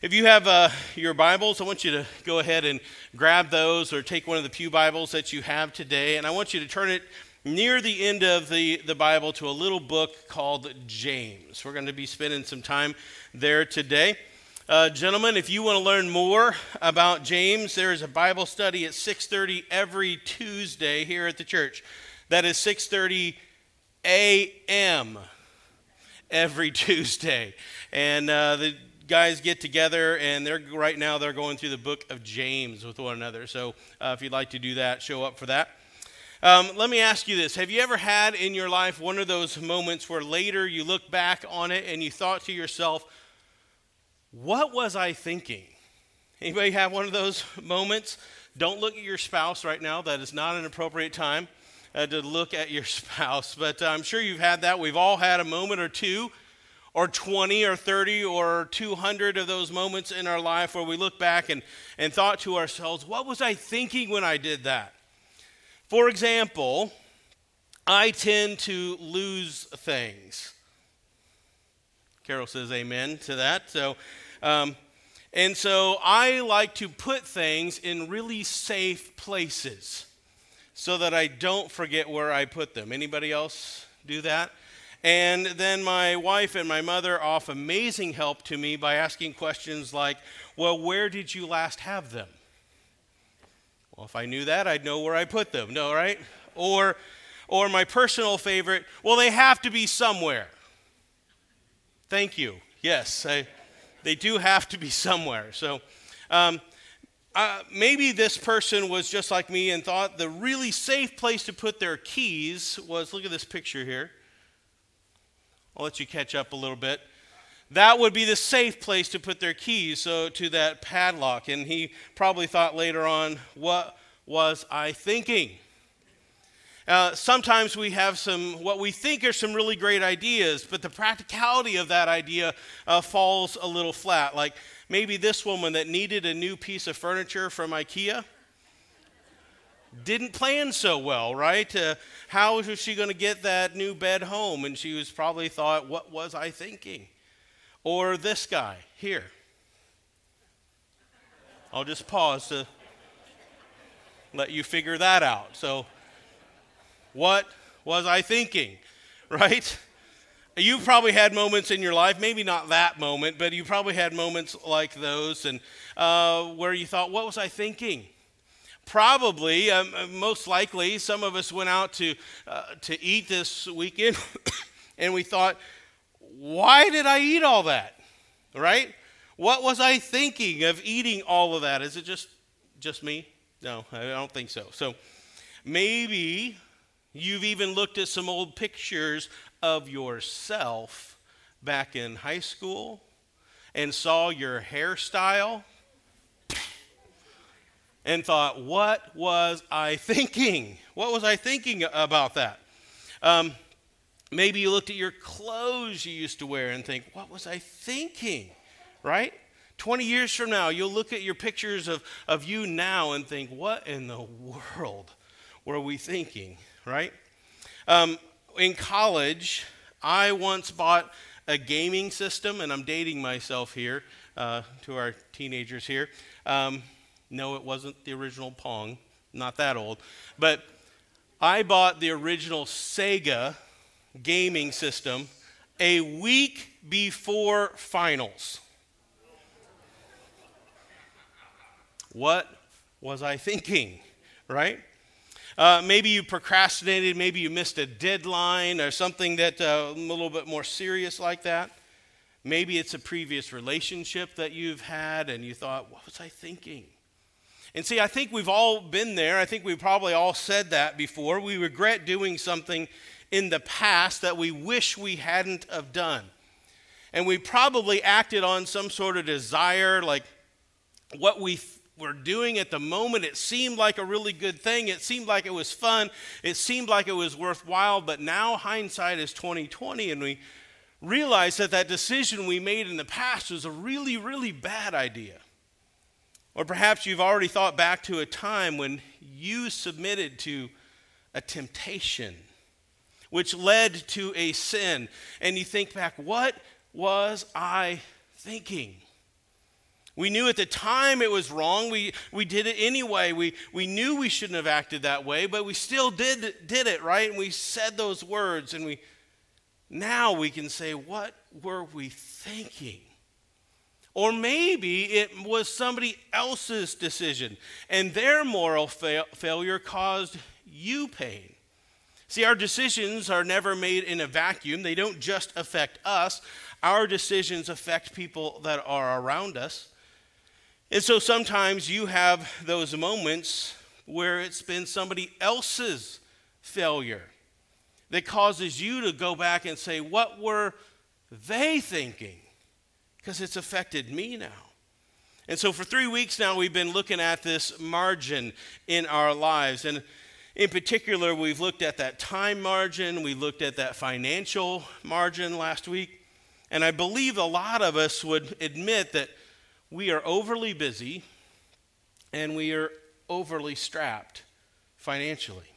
If you have uh, your Bibles, I want you to go ahead and grab those or take one of the Pew Bibles that you have today, and I want you to turn it near the end of the, the Bible to a little book called James. We're going to be spending some time there today. Uh, gentlemen, if you want to learn more about James, there is a Bible study at 6:30 every Tuesday here at the church. That is 6:30 a.m. every Tuesday, and uh, the guys get together and they're right now they're going through the book of james with one another. So uh, if you'd like to do that show up for that. Um, let me ask you this. Have you ever had in your life one of those moments where later you look back on it and you thought to yourself what was i thinking? Anybody have one of those moments? Don't look at your spouse right now. That is not an appropriate time uh, to look at your spouse. But uh, i'm sure you've had that. We've all had a moment or two or 20 or 30 or 200 of those moments in our life where we look back and, and thought to ourselves, what was I thinking when I did that? For example, I tend to lose things. Carol says amen to that. So, um, and so I like to put things in really safe places so that I don't forget where I put them. Anybody else do that? And then my wife and my mother off amazing help to me by asking questions like, Well, where did you last have them? Well, if I knew that, I'd know where I put them, no, right? Or, or my personal favorite, Well, they have to be somewhere. Thank you. Yes, I, they do have to be somewhere. So, um, uh, maybe this person was just like me and thought the really safe place to put their keys was look at this picture here I'll let you catch up a little bit. That would be the safe place to put their keys so to that padlock. And he probably thought later on, what was I thinking? Uh, sometimes we have some, what we think are some really great ideas, but the practicality of that idea uh, falls a little flat. Like maybe this woman that needed a new piece of furniture from IKEA didn't plan so well, right? Uh, how was she going to get that new bed home? And she was probably thought, what was I thinking? Or this guy here. I'll just pause to let you figure that out. So, what was I thinking, right? You probably had moments in your life, maybe not that moment, but you probably had moments like those, and uh, where you thought, "What was I thinking?" Probably, um, uh, most likely, some of us went out to, uh, to eat this weekend and we thought, why did I eat all that? Right? What was I thinking of eating all of that? Is it just, just me? No, I don't think so. So maybe you've even looked at some old pictures of yourself back in high school and saw your hairstyle and thought, what was I thinking? What was I thinking about that? Um, maybe you looked at your clothes you used to wear and think, what was I thinking? Right? 20 years from now, you'll look at your pictures of, of you now and think, what in the world were we thinking? Right? Um, in college, I once bought a gaming system, and I'm dating myself here uh, to our teenagers here. Um, no, it wasn't the original Pong, not that old. But I bought the original Sega gaming system a week before finals. What was I thinking, right? Uh, maybe you procrastinated, maybe you missed a deadline or something that uh, a little bit more serious like that. Maybe it's a previous relationship that you've had and you thought, what was I thinking? And see, I think we've all been there. I think we've probably all said that before. We regret doing something in the past that we wish we hadn't have done. And we probably acted on some sort of desire, like what we were doing at the moment. It seemed like a really good thing. It seemed like it was fun. It seemed like it was worthwhile. But now hindsight is 2020, and we realize that that decision we made in the past was a really, really bad idea. Or perhaps you've already thought back to a time when you submitted to a temptation which led to a sin. And you think back, what was I thinking? We knew at the time it was wrong. We, we did it anyway. We, we knew we shouldn't have acted that way, but we still did, did it, right? And we said those words, and we now we can say, What were we thinking? Or maybe it was somebody else's decision, and their moral fail- failure caused you pain. See, our decisions are never made in a vacuum, they don't just affect us. Our decisions affect people that are around us. And so sometimes you have those moments where it's been somebody else's failure that causes you to go back and say, What were they thinking? Because it's affected me now. And so for three weeks now, we've been looking at this margin in our lives. And in particular, we've looked at that time margin, we looked at that financial margin last week. And I believe a lot of us would admit that we are overly busy and we are overly strapped financially.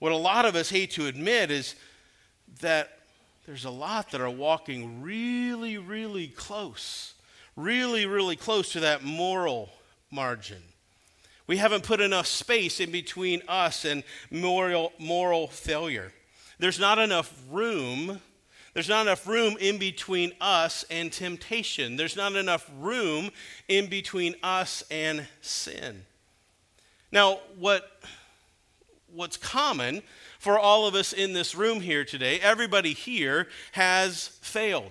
What a lot of us hate to admit is that there's a lot that are walking really, really close, really, really close to that moral margin. We haven't put enough space in between us and moral, moral failure. There's not enough room there's not enough room in between us and temptation. There's not enough room in between us and sin. Now, what, what's common for all of us in this room here today, everybody here has failed.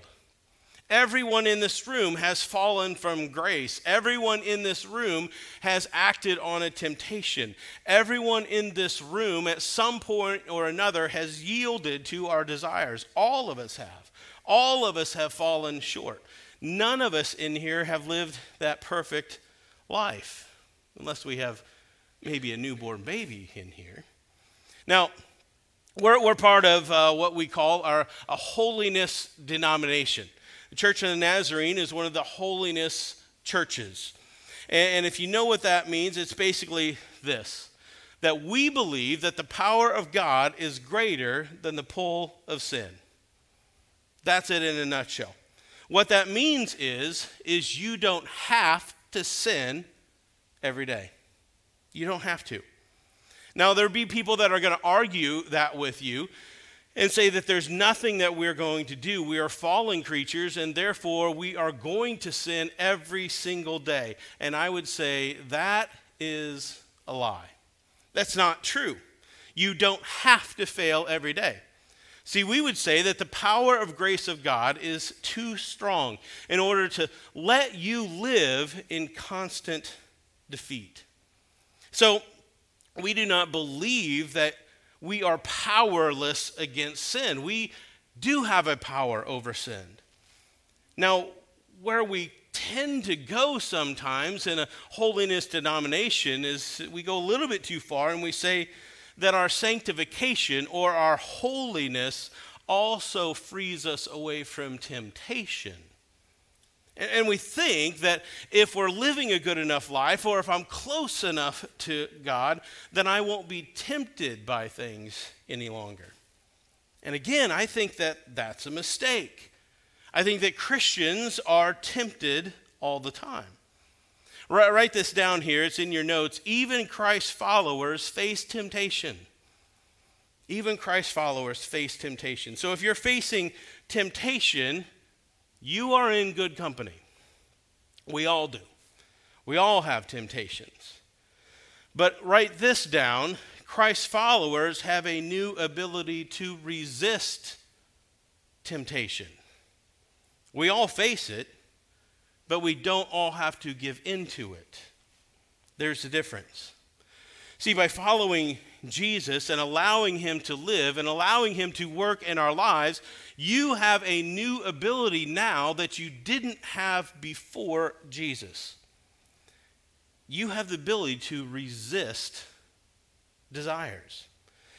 Everyone in this room has fallen from grace. Everyone in this room has acted on a temptation. Everyone in this room, at some point or another, has yielded to our desires. All of us have. All of us have fallen short. None of us in here have lived that perfect life, unless we have maybe a newborn baby in here. Now, we're, we're part of uh, what we call our a holiness denomination. The Church of the Nazarene is one of the holiness churches. And if you know what that means, it's basically this that we believe that the power of God is greater than the pull of sin. That's it in a nutshell. What that means is is you don't have to sin every day. You don't have to. Now there'll be people that are going to argue that with you and say that there's nothing that we're going to do. We are fallen creatures, and therefore we are going to sin every single day. And I would say that is a lie. That's not true. You don't have to fail every day. See, we would say that the power of grace of God is too strong in order to let you live in constant defeat. So, we do not believe that we are powerless against sin. We do have a power over sin. Now, where we tend to go sometimes in a holiness denomination is we go a little bit too far and we say that our sanctification or our holiness also frees us away from temptation. And we think that if we're living a good enough life, or if I'm close enough to God, then I won't be tempted by things any longer. And again, I think that that's a mistake. I think that Christians are tempted all the time. Write this down here, it's in your notes. Even Christ's followers face temptation. Even Christ's followers face temptation. So if you're facing temptation, you are in good company. We all do. We all have temptations. But write this down Christ's followers have a new ability to resist temptation. We all face it, but we don't all have to give into it. There's a difference. See, by following Jesus and allowing Him to live and allowing Him to work in our lives, you have a new ability now that you didn't have before Jesus. You have the ability to resist desires,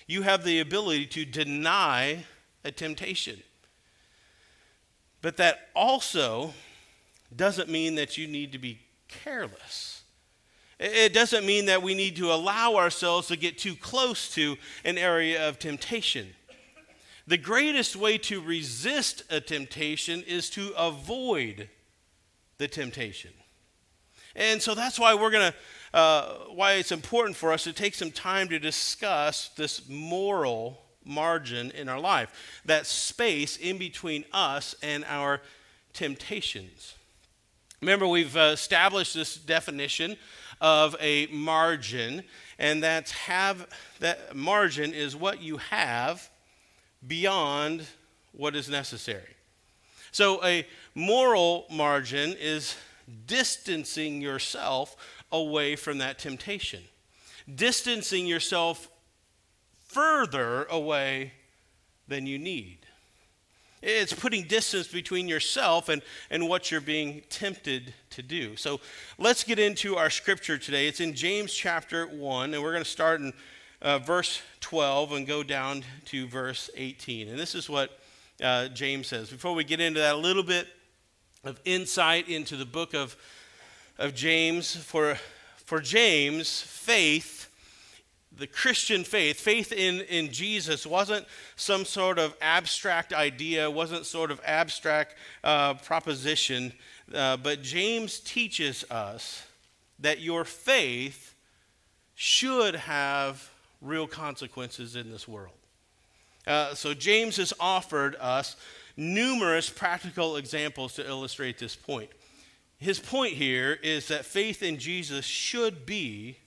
you have the ability to deny a temptation. But that also doesn't mean that you need to be careless. It doesn't mean that we need to allow ourselves to get too close to an area of temptation. The greatest way to resist a temptation is to avoid the temptation. And so that's why we're going to, uh, why it's important for us to take some time to discuss this moral margin in our life, that space in between us and our temptations. Remember, we've uh, established this definition of a margin, and that's have that margin is what you have beyond what is necessary. So, a moral margin is distancing yourself away from that temptation, distancing yourself further away than you need. It's putting distance between yourself and, and what you're being tempted to do. So let's get into our scripture today. It's in James chapter 1, and we're going to start in uh, verse 12 and go down to verse 18. And this is what uh, James says. Before we get into that, a little bit of insight into the book of, of James. For, for James, faith, the Christian faith, faith in, in Jesus, wasn't some sort of abstract idea, wasn't sort of abstract uh, proposition, uh, but James teaches us that your faith should have real consequences in this world. Uh, so James has offered us numerous practical examples to illustrate this point. His point here is that faith in Jesus should be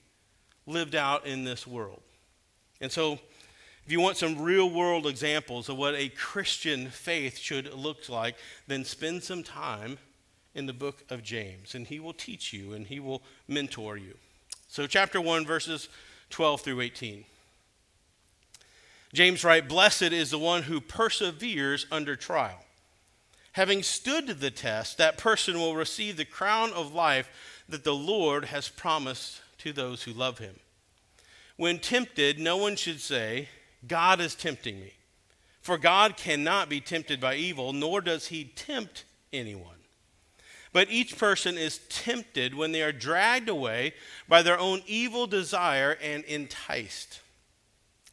lived out in this world. And so, if you want some real world examples of what a Christian faith should look like, then spend some time in the book of James, and he will teach you and he will mentor you. So, chapter 1, verses 12 through 18. James writes, Blessed is the one who perseveres under trial. Having stood the test, that person will receive the crown of life that the Lord has promised to those who love him. When tempted, no one should say, God is tempting me. For God cannot be tempted by evil, nor does he tempt anyone. But each person is tempted when they are dragged away by their own evil desire and enticed.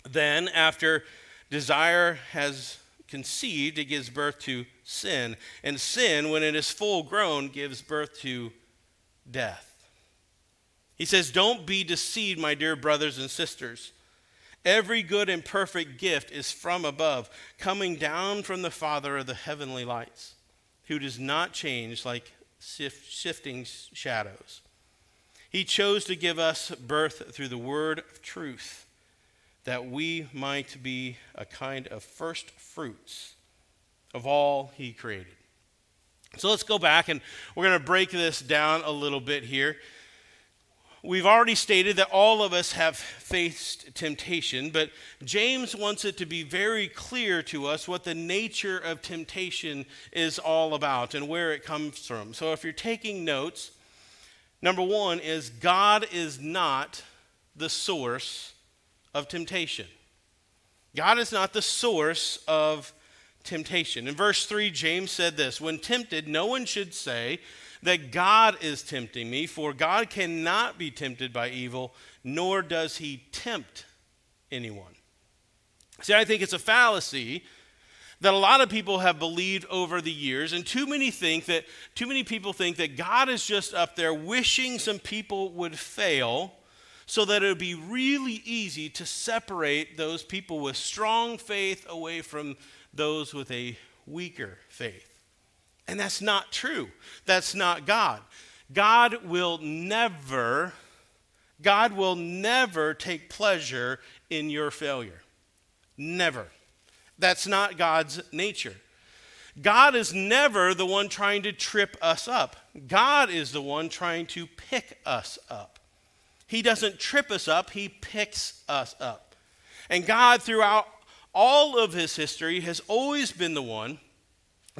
Then, after desire has conceived, it gives birth to sin. And sin, when it is full grown, gives birth to death. He says, Don't be deceived, my dear brothers and sisters. Every good and perfect gift is from above, coming down from the Father of the heavenly lights, who does not change like shifting shadows. He chose to give us birth through the word of truth that we might be a kind of first fruits of all he created. So let's go back and we're going to break this down a little bit here. We've already stated that all of us have faced temptation, but James wants it to be very clear to us what the nature of temptation is all about and where it comes from. So if you're taking notes, number one is God is not the source of temptation. God is not the source of temptation. In verse 3, James said this When tempted, no one should say that God is tempting me, for God cannot be tempted by evil, nor does he tempt anyone. See, I think it's a fallacy that a lot of people have believed over the years and too many think that too many people think that God is just up there wishing some people would fail so that it would be really easy to separate those people with strong faith away from those with a weaker faith. And that's not true. That's not God. God will never God will never take pleasure in your failure. Never. That's not God's nature. God is never the one trying to trip us up. God is the one trying to pick us up. He doesn't trip us up, He picks us up. And God, throughout all of His history, has always been the one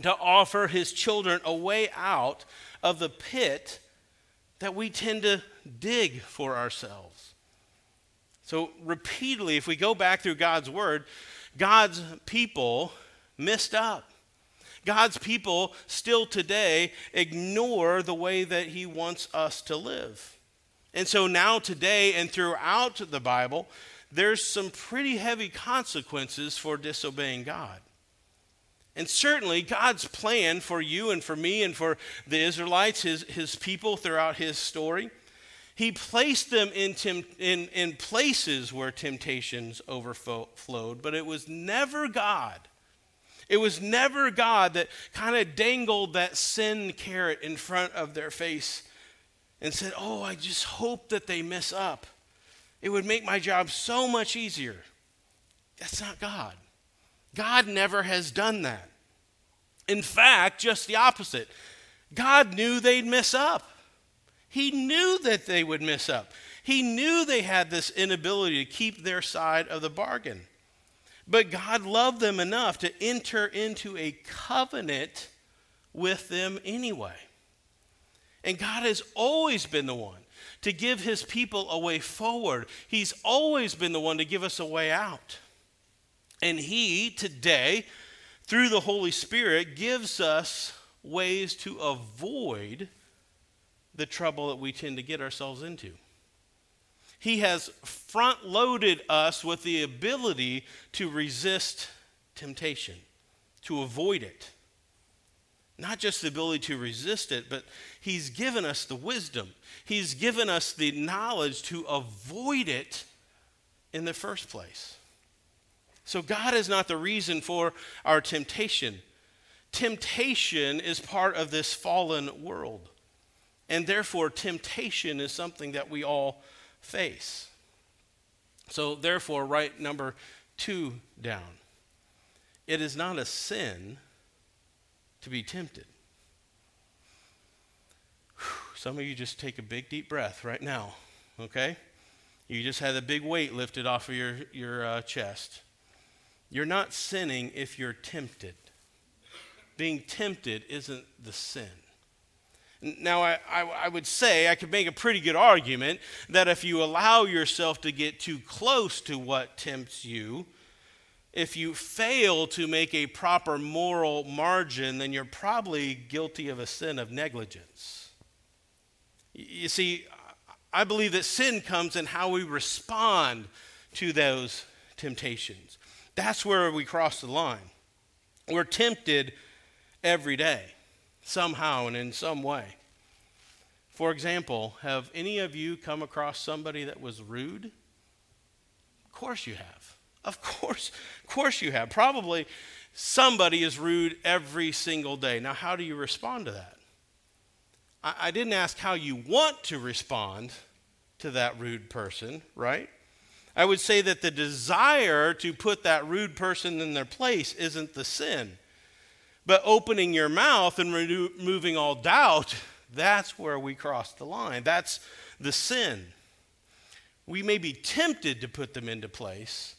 to offer His children a way out of the pit that we tend to dig for ourselves. So, repeatedly, if we go back through God's Word, God's people messed up. God's people still today ignore the way that He wants us to live. And so now, today, and throughout the Bible, there's some pretty heavy consequences for disobeying God. And certainly, God's plan for you and for me and for the Israelites, his, his people throughout his story, he placed them in, tem- in, in places where temptations overflowed, but it was never God. It was never God that kind of dangled that sin carrot in front of their face and said, Oh, I just hope that they mess up. It would make my job so much easier. That's not God. God never has done that. In fact, just the opposite. God knew they'd mess up. He knew that they would mess up. He knew they had this inability to keep their side of the bargain. But God loved them enough to enter into a covenant with them anyway. And God has always been the one to give his people a way forward. He's always been the one to give us a way out. And He today, through the Holy Spirit, gives us ways to avoid the trouble that we tend to get ourselves into. He has front loaded us with the ability to resist temptation, to avoid it. Not just the ability to resist it, but He's given us the wisdom. He's given us the knowledge to avoid it in the first place. So, God is not the reason for our temptation. Temptation is part of this fallen world. And therefore, temptation is something that we all face. So, therefore, write number two down. It is not a sin to be tempted. Some of you just take a big, deep breath right now, okay? You just had a big weight lifted off of your, your uh, chest. You're not sinning if you're tempted. Being tempted isn't the sin. Now, I, I, I, would say I could make a pretty good argument that if you allow yourself to get too close to what tempts you, if you fail to make a proper moral margin, then you're probably guilty of a sin of negligence. You see, I believe that sin comes in how we respond to those temptations. That's where we cross the line. We're tempted every day, somehow and in some way. For example, have any of you come across somebody that was rude? Of course you have. Of course, of course you have. Probably somebody is rude every single day. Now, how do you respond to that? I, I didn't ask how you want to respond to that rude person, right? I would say that the desire to put that rude person in their place isn't the sin. But opening your mouth and removing all doubt, that's where we cross the line. That's the sin. We may be tempted to put them into place,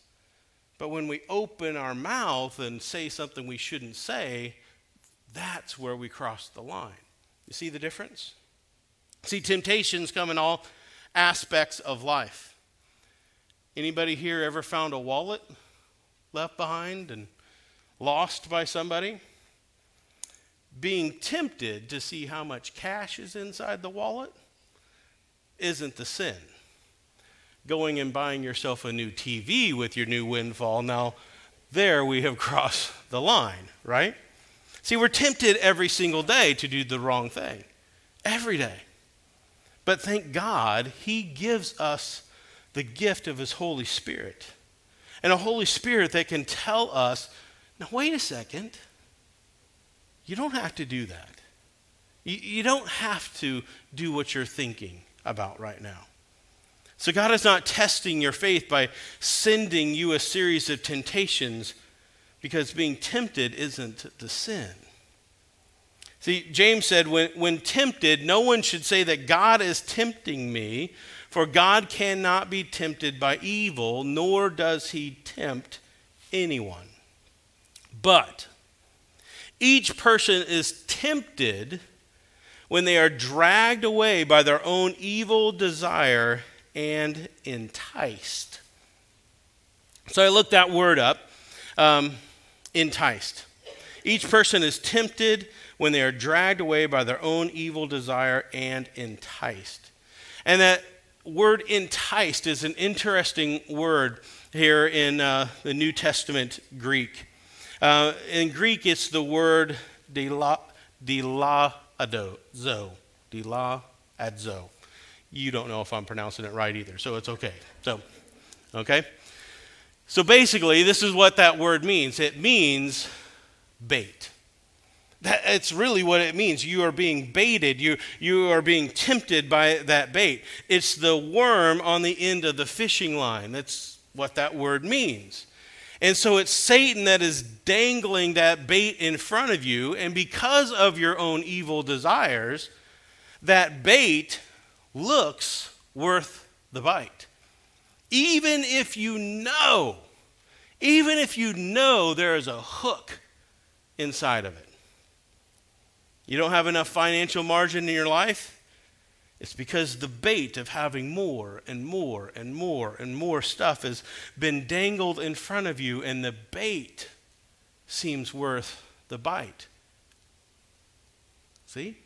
but when we open our mouth and say something we shouldn't say, that's where we cross the line. You see the difference? See, temptations come in all aspects of life. Anybody here ever found a wallet left behind and lost by somebody? Being tempted to see how much cash is inside the wallet isn't the sin. Going and buying yourself a new TV with your new windfall, now there we have crossed the line, right? See, we're tempted every single day to do the wrong thing. Every day. But thank God, He gives us the gift of His Holy Spirit. And a Holy Spirit that can tell us, now, wait a second. You don't have to do that. You, you don't have to do what you're thinking about right now. So, God is not testing your faith by sending you a series of temptations because being tempted isn't the sin. See, James said, when, when tempted, no one should say that God is tempting me, for God cannot be tempted by evil, nor does he tempt anyone. But each person is tempted when they are dragged away by their own evil desire and enticed. So I looked that word up um, enticed. Each person is tempted when they are dragged away by their own evil desire and enticed. And that word enticed is an interesting word here in uh, the New Testament Greek. Uh, in Greek, it's the word dila, dilaadzo, dilaadzo. You don't know if I'm pronouncing it right either, so it's okay. So, okay? So basically, this is what that word means it means bait. That's really what it means. You are being baited. You, you are being tempted by that bait. It's the worm on the end of the fishing line. That's what that word means. And so it's Satan that is dangling that bait in front of you. And because of your own evil desires, that bait looks worth the bite. Even if you know, even if you know there is a hook inside of it. You don't have enough financial margin in your life? It's because the bait of having more and more and more and more stuff has been dangled in front of you, and the bait seems worth the bite. See?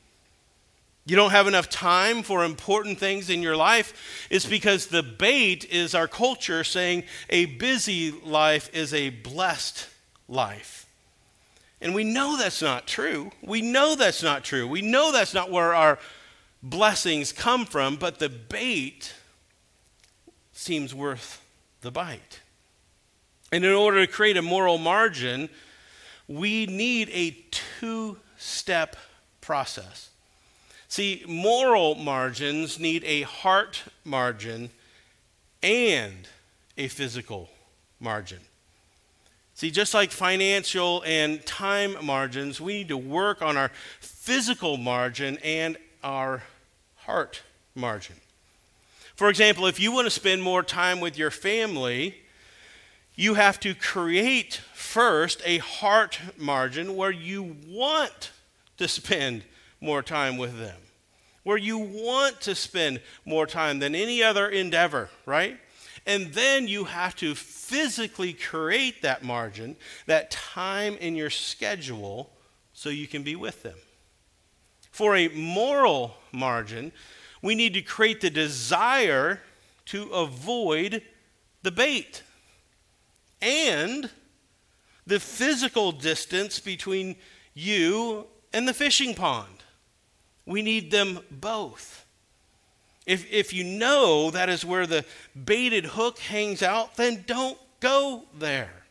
You don't have enough time for important things in your life. It's because the bait is our culture saying a busy life is a blessed life. And we know that's not true. We know that's not true. We know that's not where our blessings come from, but the bait seems worth the bite. And in order to create a moral margin, we need a two step process. See, moral margins need a heart margin and a physical margin. See, just like financial and time margins, we need to work on our physical margin and our heart margin. For example, if you want to spend more time with your family, you have to create first a heart margin where you want to spend more time with them, where you want to spend more time than any other endeavor, right? And then you have to physically create that margin, that time in your schedule, so you can be with them. For a moral margin, we need to create the desire to avoid the bait and the physical distance between you and the fishing pond. We need them both. If, if you know that is where the baited hook hangs out, then don't go there.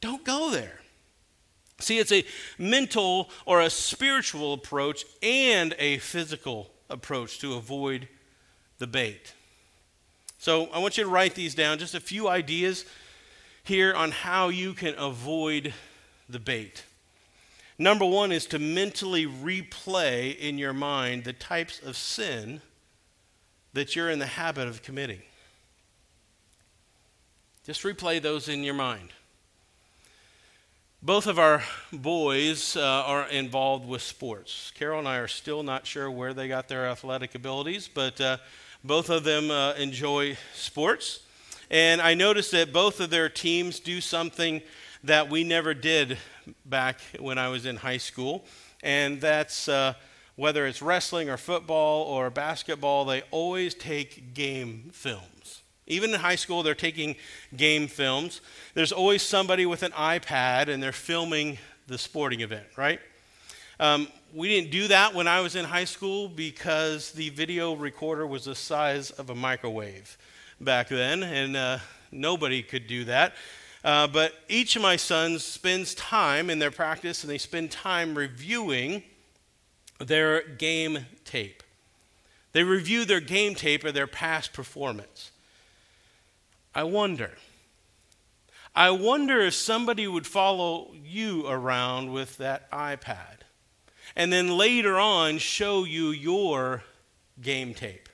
Don't go there. See, it's a mental or a spiritual approach and a physical approach to avoid the bait. So I want you to write these down, just a few ideas here on how you can avoid the bait. Number one is to mentally replay in your mind the types of sin that you're in the habit of committing. Just replay those in your mind. Both of our boys uh, are involved with sports. Carol and I are still not sure where they got their athletic abilities, but uh, both of them uh, enjoy sports. And I noticed that both of their teams do something that we never did back when I was in high school, and that's uh, whether it's wrestling or football or basketball, they always take game films. Even in high school, they're taking game films. There's always somebody with an iPad and they're filming the sporting event, right? Um, we didn't do that when I was in high school because the video recorder was the size of a microwave back then, and uh, nobody could do that. Uh, but each of my sons spends time in their practice and they spend time reviewing their game tape. They review their game tape or their past performance. I wonder. I wonder if somebody would follow you around with that iPad and then later on show you your game tape.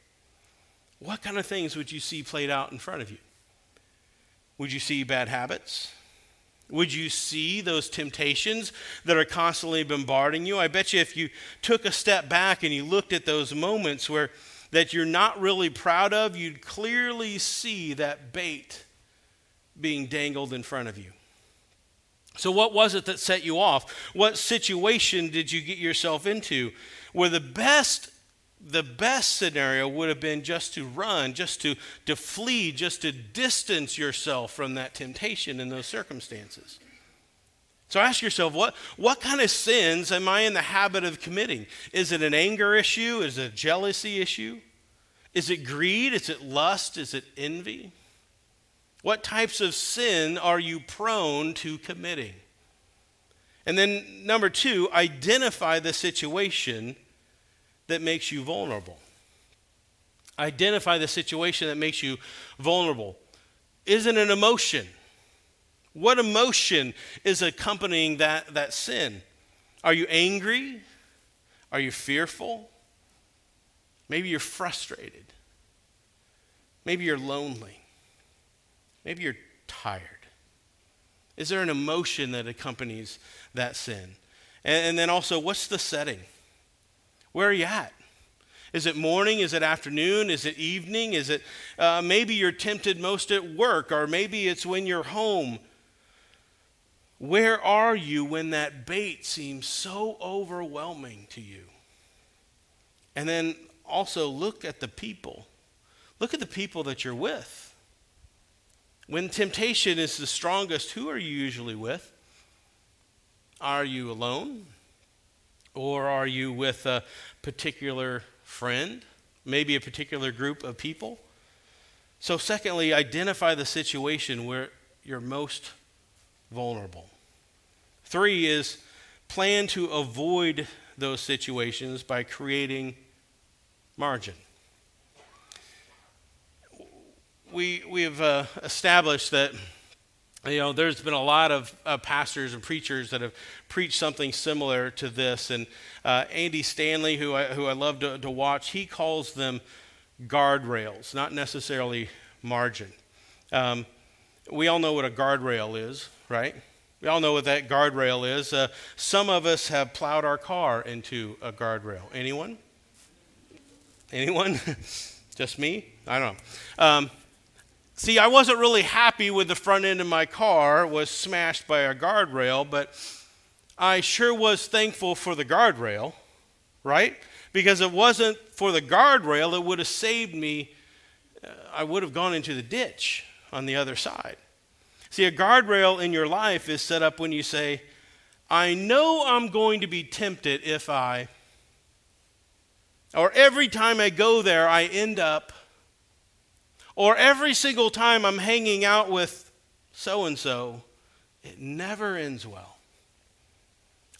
What kind of things would you see played out in front of you? Would you see bad habits? Would you see those temptations that are constantly bombarding you? I bet you if you took a step back and you looked at those moments where that you're not really proud of, you'd clearly see that bait being dangled in front of you. So, what was it that set you off? What situation did you get yourself into where the best the best scenario would have been just to run, just to, to flee, just to distance yourself from that temptation in those circumstances. So ask yourself, what, what kind of sins am I in the habit of committing? Is it an anger issue? Is it a jealousy issue? Is it greed? Is it lust? Is it envy? What types of sin are you prone to committing? And then, number two, identify the situation that makes you vulnerable. Identify the situation that makes you vulnerable. Is it an emotion? What emotion is accompanying that, that sin? Are you angry? Are you fearful? Maybe you're frustrated. Maybe you're lonely. Maybe you're tired. Is there an emotion that accompanies that sin? And, and then also, what's the setting? Where are you at? Is it morning? Is it afternoon? Is it evening? Is it uh, maybe you're tempted most at work, or maybe it's when you're home? Where are you when that bait seems so overwhelming to you? And then also look at the people. Look at the people that you're with. When temptation is the strongest, who are you usually with? Are you alone? Or are you with a particular friend? Maybe a particular group of people? So, secondly, identify the situation where you're most vulnerable. Three is plan to avoid those situations by creating margin. We, we have uh, established that you know, there's been a lot of uh, pastors and preachers that have preached something similar to this. And uh, Andy Stanley, who I, who I love to, to watch, he calls them guardrails, not necessarily margin. Um, we all know what a guardrail is, right? We all know what that guardrail is. Uh, some of us have plowed our car into a guardrail. Anyone? Anyone? Just me? I don't know. Um, See, I wasn't really happy with the front end of my car was smashed by a guardrail, but I sure was thankful for the guardrail, right? Because it wasn't for the guardrail it would have saved me. Uh, I would have gone into the ditch on the other side. See, a guardrail in your life is set up when you say, I know I'm going to be tempted if I, or every time I go there, I end up or every single time I'm hanging out with so and so, it never ends well.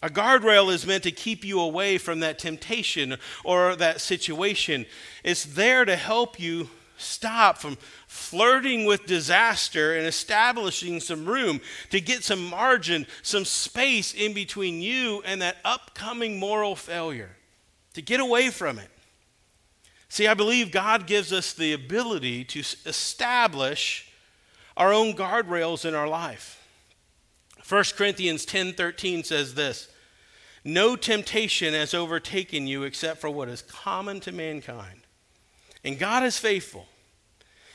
A guardrail is meant to keep you away from that temptation or that situation. It's there to help you stop from flirting with disaster and establishing some room to get some margin, some space in between you and that upcoming moral failure, to get away from it. See, I believe God gives us the ability to establish our own guardrails in our life. 1 Corinthians 10:13 says this, "No temptation has overtaken you except for what is common to mankind. And God is faithful.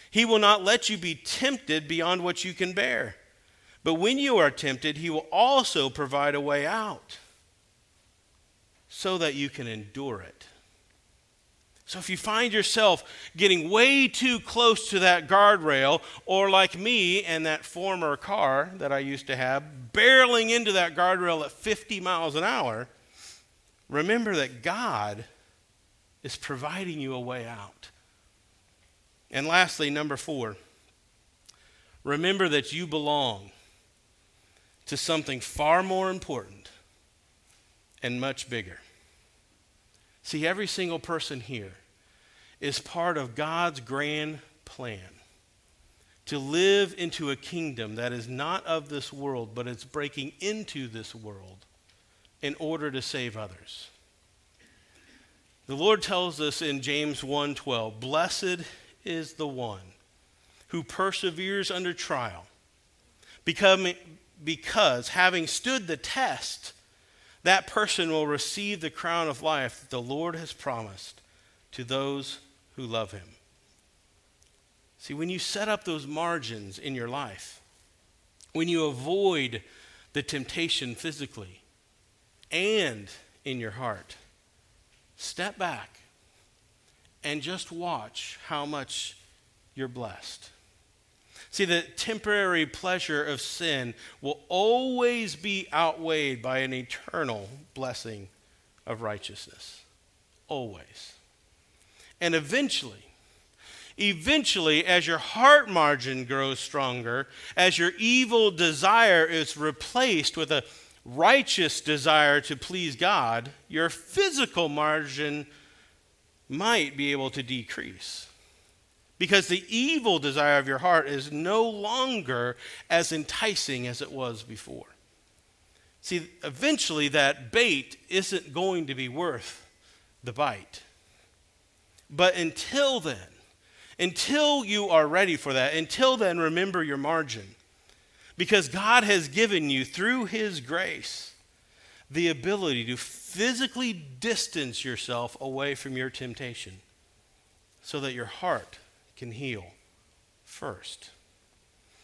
He will not let you be tempted beyond what you can bear. But when you are tempted, he will also provide a way out so that you can endure it." So if you find yourself getting way too close to that guardrail, or like me and that former car that I used to have, barreling into that guardrail at 50 miles an hour, remember that God is providing you a way out. And lastly, number four, remember that you belong to something far more important and much bigger. See, every single person here is part of God's grand plan to live into a kingdom that is not of this world, but it's breaking into this world in order to save others. The Lord tells us in James 1:12, "Blessed is the one who perseveres under trial, because having stood the test, that person will receive the crown of life that the Lord has promised to those who love him. See, when you set up those margins in your life, when you avoid the temptation physically and in your heart, step back and just watch how much you're blessed. See, the temporary pleasure of sin will always be outweighed by an eternal blessing of righteousness. Always. And eventually, eventually, as your heart margin grows stronger, as your evil desire is replaced with a righteous desire to please God, your physical margin might be able to decrease. Because the evil desire of your heart is no longer as enticing as it was before. See, eventually that bait isn't going to be worth the bite. But until then, until you are ready for that, until then, remember your margin. Because God has given you, through His grace, the ability to physically distance yourself away from your temptation so that your heart can heal first.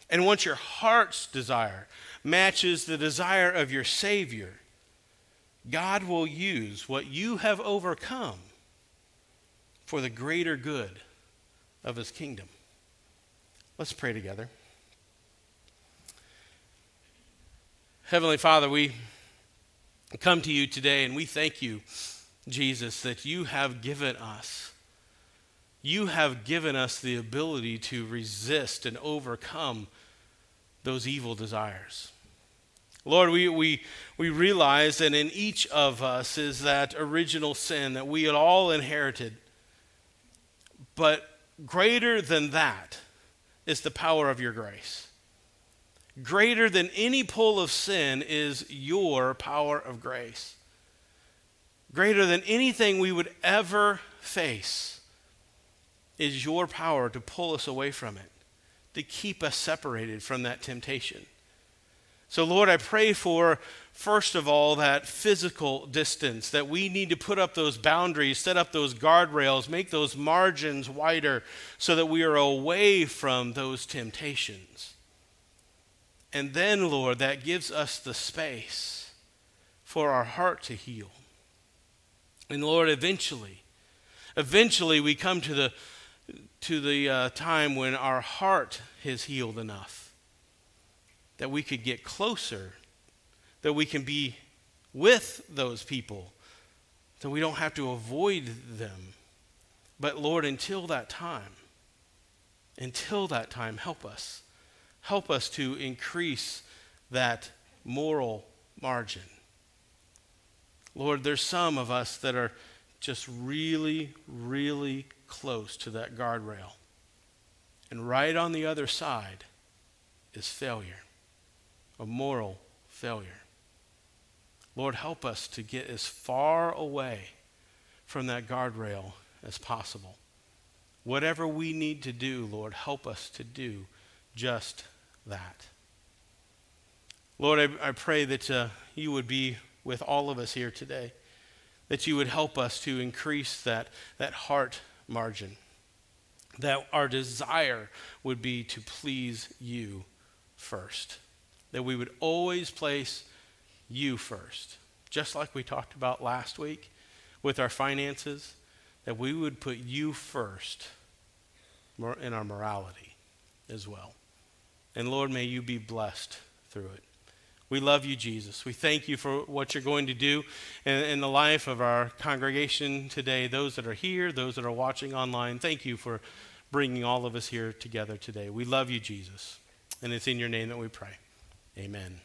And once your heart's desire matches the desire of your Savior, God will use what you have overcome for the greater good of His kingdom. Let's pray together. Heavenly Father, we come to you today and we thank you, Jesus, that you have given us. You have given us the ability to resist and overcome those evil desires. Lord, we, we, we realize that in each of us is that original sin that we had all inherited. But greater than that is the power of your grace. Greater than any pull of sin is your power of grace. Greater than anything we would ever face is your power to pull us away from it, to keep us separated from that temptation. So, Lord, I pray for, first of all, that physical distance, that we need to put up those boundaries, set up those guardrails, make those margins wider so that we are away from those temptations. And then, Lord, that gives us the space for our heart to heal. And Lord, eventually, eventually we come to the, to the uh, time when our heart is healed enough that we could get closer, that we can be with those people, that we don't have to avoid them. But Lord, until that time, until that time, help us help us to increase that moral margin. Lord, there's some of us that are just really, really close to that guardrail. And right on the other side is failure, a moral failure. Lord, help us to get as far away from that guardrail as possible. Whatever we need to do, Lord, help us to do just that. Lord, I, I pray that uh, you would be with all of us here today, that you would help us to increase that, that heart margin, that our desire would be to please you first, that we would always place you first, just like we talked about last week with our finances, that we would put you first in our morality as well. And Lord, may you be blessed through it. We love you, Jesus. We thank you for what you're going to do in, in, the life of our congregation today, those that are here, those that are watching online. Thank you for bringing all of us here together today. We love you, Jesus. And it's in your name that we pray. Amen.